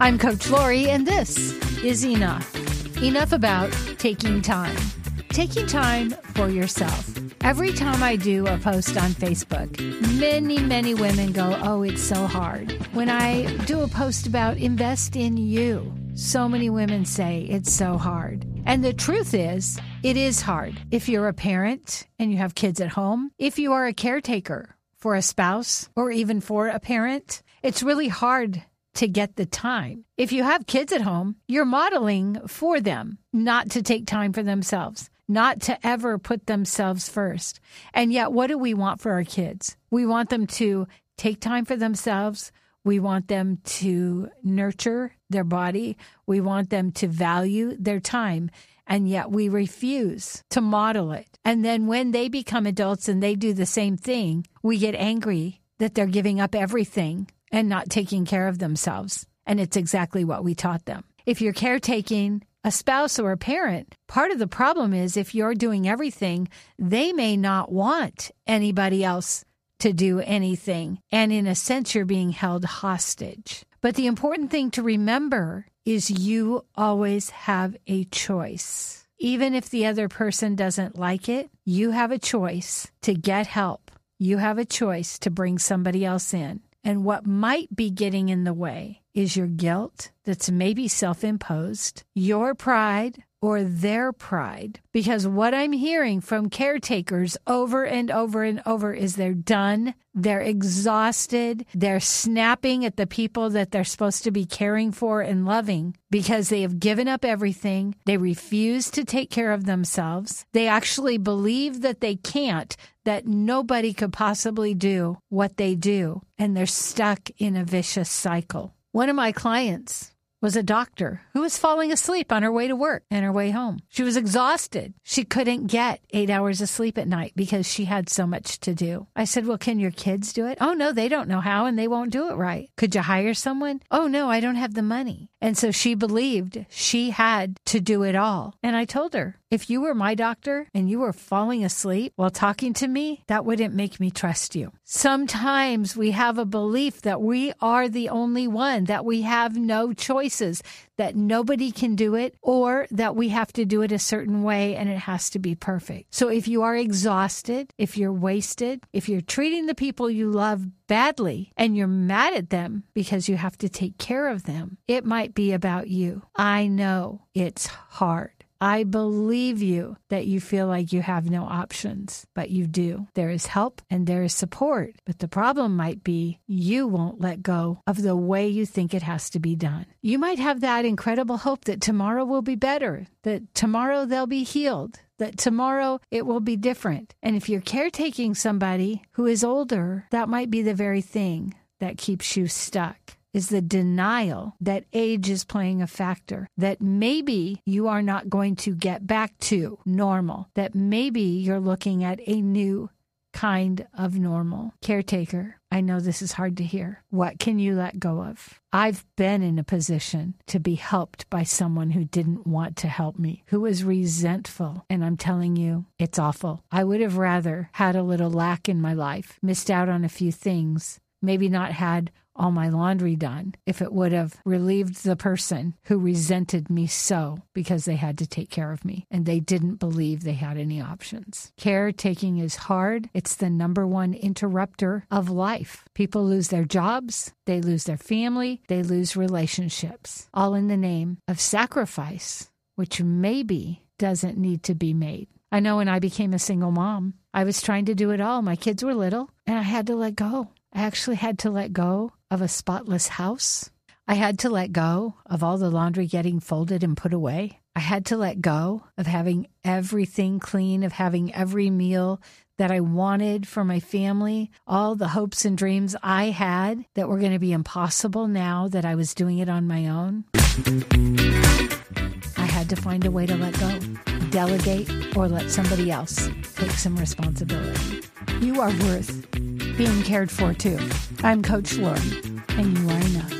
I'm Coach Lori, and this is Enough. Enough about taking time. Taking time for yourself. Every time I do a post on Facebook, many, many women go, Oh, it's so hard. When I do a post about invest in you, so many women say it's so hard. And the truth is, it is hard. If you're a parent and you have kids at home, if you are a caretaker for a spouse or even for a parent, it's really hard to get the time. If you have kids at home, you're modeling for them not to take time for themselves, not to ever put themselves first. And yet, what do we want for our kids? We want them to take time for themselves. We want them to nurture their body. We want them to value their time. And yet we refuse to model it. And then when they become adults and they do the same thing, we get angry that they're giving up everything and not taking care of themselves. And it's exactly what we taught them. If you're caretaking a spouse or a parent, part of the problem is if you're doing everything, they may not want anybody else to do anything. And in a sense, you're being held hostage. But the important thing to remember is you always have a choice. Even if the other person doesn't like it, you have a choice to get help. You have a choice to bring somebody else in. And what might be getting in the way is your guilt that's maybe self imposed, your pride, or their pride. Because what I'm hearing from caretakers over and over and over is they're done, they're exhausted, they're snapping at the people that they're supposed to be caring for and loving because they have given up everything. They refuse to take care of themselves. They actually believe that they can't, that nobody could possibly do what they do, and they're stuck in a vicious cycle. One of my clients was a doctor who was falling asleep on her way to work and her way home. She was exhausted. She couldn't get eight hours of sleep at night because she had so much to do. I said, Well, can your kids do it? Oh, no, they don't know how and they won't do it right. Could you hire someone? Oh, no, I don't have the money. And so she believed she had to do it all. And I told her, if you were my doctor and you were falling asleep while talking to me, that wouldn't make me trust you. Sometimes we have a belief that we are the only one, that we have no choices, that nobody can do it, or that we have to do it a certain way and it has to be perfect. So if you are exhausted, if you're wasted, if you're treating the people you love badly and you're mad at them because you have to take care of them, it might be about you. I know it's hard. I believe you that you feel like you have no options, but you do. There is help and there is support. But the problem might be you won't let go of the way you think it has to be done. You might have that incredible hope that tomorrow will be better, that tomorrow they'll be healed, that tomorrow it will be different. And if you're caretaking somebody who is older, that might be the very thing that keeps you stuck is the denial that age is playing a factor, that maybe you are not going to get back to normal, that maybe you're looking at a new kind of normal. Caretaker, I know this is hard to hear. What can you let go of? I've been in a position to be helped by someone who didn't want to help me, who was resentful. And I'm telling you, it's awful. I would have rather had a little lack in my life, missed out on a few things, maybe not had all my laundry done if it would have relieved the person who resented me so because they had to take care of me and they didn't believe they had any options. Caretaking is hard. It's the number one interrupter of life. People lose their jobs, they lose their family, they lose relationships, all in the name of sacrifice, which maybe doesn't need to be made. I know when I became a single mom, I was trying to do it all. My kids were little and I had to let go. I actually had to let go of a spotless house. I had to let go of all the laundry getting folded and put away. I had to let go of having everything clean, of having every meal that I wanted for my family, all the hopes and dreams I had that were going to be impossible now that I was doing it on my own. I had to find a way to let go, delegate, or let somebody else take some responsibility. You are worth being cared for too. I'm Coach Lori, and you are enough.